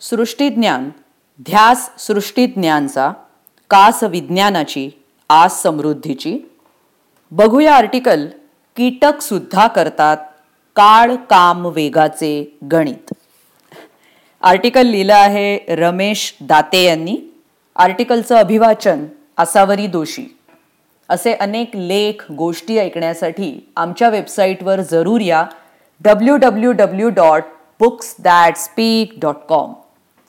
सृष्टीज्ञान ध्यास सृष्टीज्ञानचा कास विज्ञानाची आस समृद्धीची. बघूया आर्टिकल कीटक सुद्धा करतात काळ काम वेगाचे गणित. आर्टिकल लिहिलं आहे रमेश दाते यांनी. आर्टिकलचं अभिवाचन आसावरी दोषी असे अनेक लेख गोष्टी ऐकण्यासाठी आमच्या वेबसाईटवर जरूर या. W W W dot books that speak dot com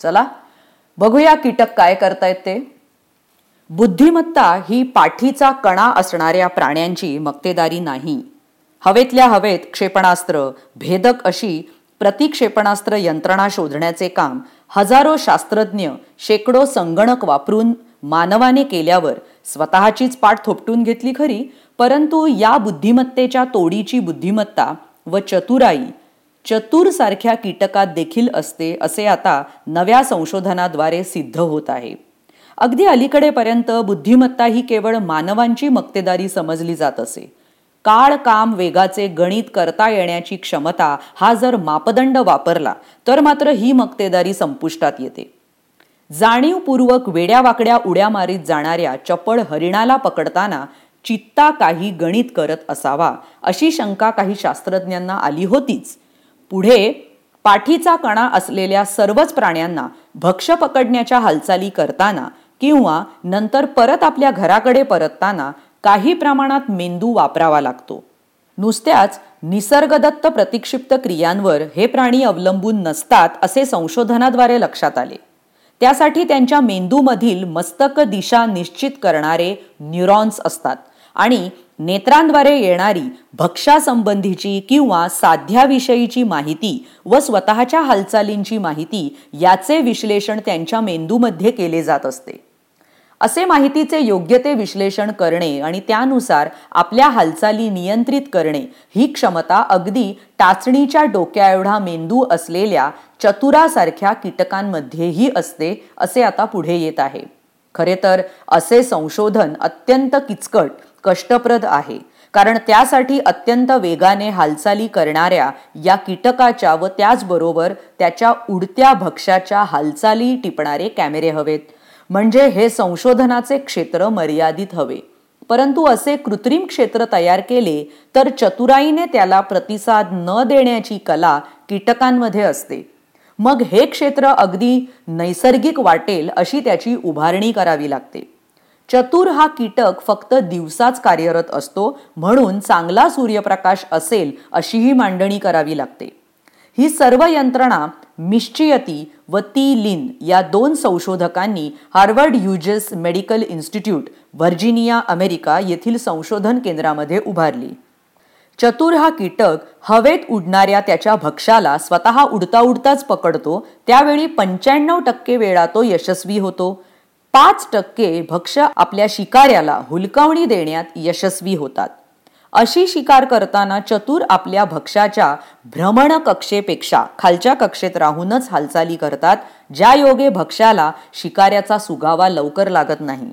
चला बघूया कीटक काय करतायत ते. बुद्धिमत्ता ही पाठीचा कणा असणाऱ्या प्राण्यांची मक्तेदारी नाही. हवेतल्या हवेत क्षेपणास्त्र भेदक अशी प्रतिक्षेपणास्त्र यंत्रणा शोधण्याचे काम हजारो शास्त्रज्ञ शेकडो संगणक वापरून मानवाने केल्यावर स्वतःचीच पाठ थोपटून घेतली खरी परंतु या बुद्धिमत्तेच्या तोडीची बुद्धिमत्ता व चतुराई चतुर सारख्या कीटकात देखील असते असे आता नव्या संशोधनाद्वारे सिद्ध होत आहे. अगदी अलीकडेपर्यंत बुद्धिमत्ता ही केवळ मानवांची मक्तेदारी समजली जात असे. काळ काम वेगाचे गणित करता येण्याची क्षमता हा जर मापदंड वापरला तर मात्र ही मक्तेदारी संपुष्टात येते. जाणीवपूर्वक वेड्या वाकड्या उड्या मारीत जाणाऱ्या चपळ हरिणाला पकडताना चित्ता काही गणित करत असावा अशी शंका काही शास्त्रज्ञांना आली होतीच. पुढे पाठीचा कणा असलेल्या सर्वच प्राण्यांना भक्ष पकडण्याच्या हालचाली करताना किंवा नंतर परत आपल्या घराकडे परतताना काही प्रमाणात मेंदू वापरावा लागतो. नुसत्याच निसर्गदत्त प्रतिक्षिप्त क्रियांवर हे प्राणी अवलंबून नसतात असे संशोधनाद्वारे लक्षात आले. त्यासाठी त्यांच्या मेंदूमधील मस्तक दिशा निश्चित करणारे न्यूरॉन्स असतात. आणि नेत्रांद्वारे येणारी भक्ष्यासंबंधीची किंवा साध्याविषयीची माहिती व स्वतःच्या हालचालींची माहिती याचे विश्लेषण त्यांच्या मेंदूमध्ये केले जात असते. असे माहितीचे योग्य ते विश्लेषण करणे आणि त्यानुसार आपल्या हालचाली नियंत्रित करणे ही क्षमता अगदी टाचणीच्या डोक्याएवढा मेंदू असलेल्या चतुरासारख्या कीटकांमध्येही असते असे आता पुढे येत आहे. खरे तर असे संशोधन अत्यंत किचकट कष्टप्रद आहे. कारण त्यासाठी अत्यंत वेगाने हालचाली करणाऱ्या या कीटकाच्या व त्याचबरोबर त्याच्या उडत्या भक्ष्याच्या हालचाली टिपणारे कॅमेरे हवेत. म्हणजे हे संशोधनाचे क्षेत्र मर्यादित हवे. परंतु असे कृत्रिम क्षेत्र तयार केले तर चतुराईने त्याला प्रतिसाद न देण्याची कला कीटकांमध्ये असते. मग हे क्षेत्र अगदी नैसर्गिक वाटेल अशी त्याची उभारणी करावी लागते. चतुर हा कीटक फक्त दिवसाच कार्यरत असतो म्हणून चांगला सूर्यप्रकाश असेल अशीही मांडणी करावी लागते. ही सर्व यंत्रणा मिश्चियती व ती लिन या दोन संशोधकांनी Harvard Hughes Medical Institute Virginia America येथील संशोधन केंद्रामध्ये उभारली. चतुर हा कीटक हवेत उडणाऱ्या त्याच्या भक्ष्याला स्वतः उडता उडताच पकडतो त्यावेळी पंच्याण्णव टक्के वेळा तो यशस्वी होतो. पाच टक्के भक्ष्य आपल्या शिकाऱ्याला हुलकावणी देण्यात यशस्वी होतात. अशी शिकार करताना चतुर आपल्या भक्ष्याच्या भ्रमण कक्षेपेक्षा खालच्या कक्षेत राहूनच हालचाली करतात ज्या योगे भक्ष्याला शिकाऱ्याचा सुगावा लवकर लागत नाही.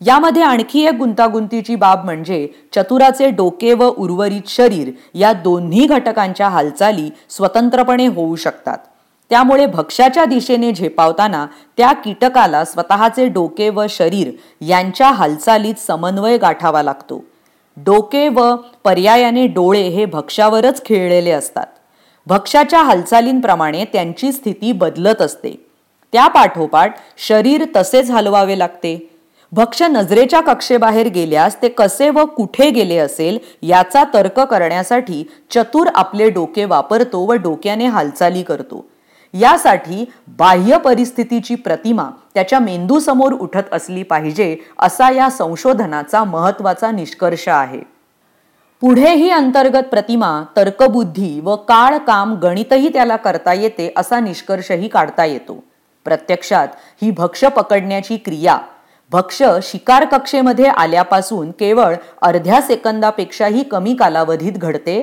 यामध्ये आणखी एक गुंतागुंतीची बाब म्हणजे चतुराचे डोके व उर्वरित शरीर या दोन्ही घटकांच्या हालचाली स्वतंत्रपणे होऊ शकतात. त्यामुळे भक्ष्याच्या दिशेने झेपावताना त्या कीटकाला स्वतःचे डोके व शरीर यांच्या हालचालीत समन्वय गाठावा लागतो. डोके व पर्यायाने डोळे हे भक्ष्यावरच खेळलेले असतात. भक्ष्याच्या हालचालींप्रमाणे त्यांची स्थिती बदलत असते. त्या पाठोपाठ शरीर तसेच हलवावे लागते. भक्ष्य नजरेच्या कक्षेबाहेर गेल्यास ते कसे व कुठे गेले असेल याचा तर्क करण्यासाठी चतुर आपले डोके वापरतो व डोक्याने हालचाली करतो. यासाठी बाह्य परिस्थितीची प्रतिमा त्याच्या मेंदूसमोर उठत असली पाहिजे असा या संशोधनाचा महत्त्वाचा निष्कर्ष आहे. पुढे ही अंतर्गत प्रतिमा तर्कबुद्धी व काळ काम गणितही त्याला करता येते असा निष्कर्षही काढता येतो. प्रत्यक्षात ही भक्ष पकडण्याची क्रिया भक्ष शिकार कक्षेमध्ये आल्यापासून केवळ अर्ध्या सेकंदापेक्षाही कमी कालावधीत घडते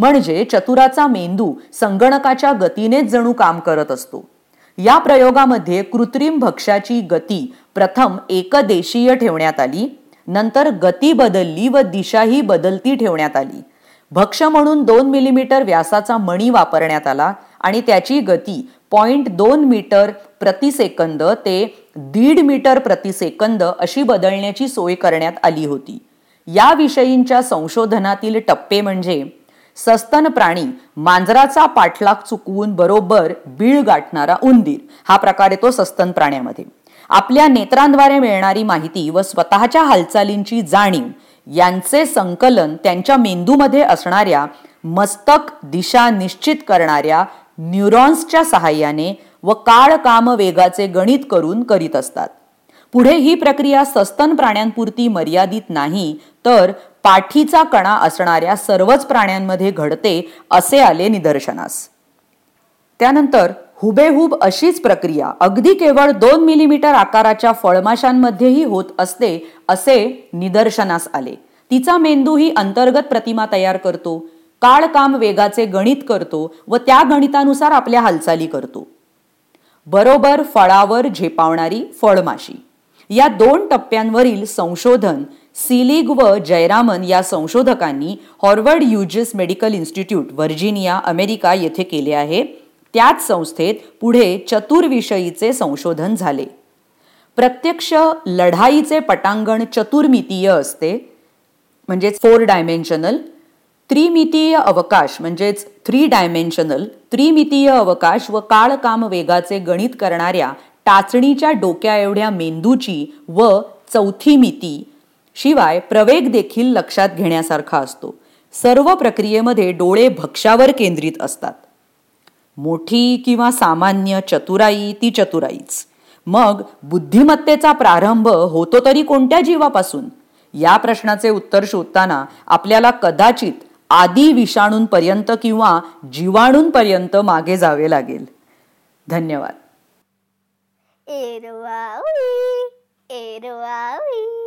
म्हणजे चतुराचा मेंदू संगणकाच्या गतीनेच जणू काम करत असतो. या प्रयोगामध्ये कृत्रिम भक्ष्याची गती प्रथम एकदेशीय ठेवण्यात आली नंतर गती बदलली व दिशाही बदलती ठेवण्यात आली. भक्ष म्हणून दोन मिलीमीटर व्यासाचा मणी वापरण्यात आला आणि त्याची गती पॉइंट दोन मीटर प्रतिसेकंद ते दीड मीटर प्रतिसेकंद अशी बदलण्याची सोय करण्यात आली होती. या विषयींच्या संशोधनातील टप्पे म्हणजे सस्तन प्राणी मांजराचा पाठलाग चुकवून बरोबर बीळ गाठणारा उंदीर. हा प्रकार येतो सस्तन प्राण्यामध्ये. आपल्या नेत्रांद्वारे मिळणारी माहिती व स्वतःच्या हालचालींची जाणीव यांचे संकलन त्यांच्या मेंदूमध्ये असणाऱ्या मस्तक दिशा निश्चित करणाऱ्या न्यूरॉन्सच्या सहाय्याने व काळ काम वेगाचे गणित करून करीत असतात. पुढे ही प्रक्रिया सस्तन प्राण्यांपुरती मर्यादित नाही तर पाठीचा कणा असणाऱ्या सर्वच प्राण्यांमध्ये घडते असे आले निदर्शनास. त्यानंतर हुबेहूब अशीच प्रक्रिया अगदी केवळ दोन मिलीमीटर आकाराच्या फळमाशांमध्येही होत असते असे निदर्शनास आले. तिचा मेंदू ही अंतर्गत प्रतिमा तयार करतो काळ काम वेगाचे गणित करतो व त्या गणितानुसार आपल्या हालचाली करतो. बरोबर फळावर झेपावणारी फळमाशी. या दोन टप्प्यांवरील संशोधन सिलिग व जयरामन या संशोधकांनी Howard Hughes Medical Institute Virginia America येथे केले आहे. त्याच संस्थेत पुढे चतुर्विषयीचे संशोधन झाले. प्रत्यक्ष लढाईचे पटांगण चतुर्मितीय असते म्हणजेच फोर डायमेन्शनल. त्रिमितीय अवकाश म्हणजेच थ्री डायमेन्शनल. त्रिमितीय अवकाश व काळकाम वेगाचे गणित करणाऱ्या टाचणीच्या डोक्या एवढ्या मेंदूची व चौथी मिती शिवाय प्रवेग देखील लक्षात घेण्यासारखा असतो. सर्व प्रक्रियेमध्ये डोळे भक्ष्यावर केंद्रित असतात. मोठी किंवा सामान्य चतुराई ती चतुराईच. मग बुद्धिमत्तेचा प्रारंभ होतो तरी कोणत्या जीवापासून? या प्रश्नाचे उत्तर शोधताना आपल्याला कदाचित आदी विषाणूंपर्यंत किंवा जीवाणूंपर्यंत मागे जावे लागेल. धन्यवाद. एरवावी एरवावी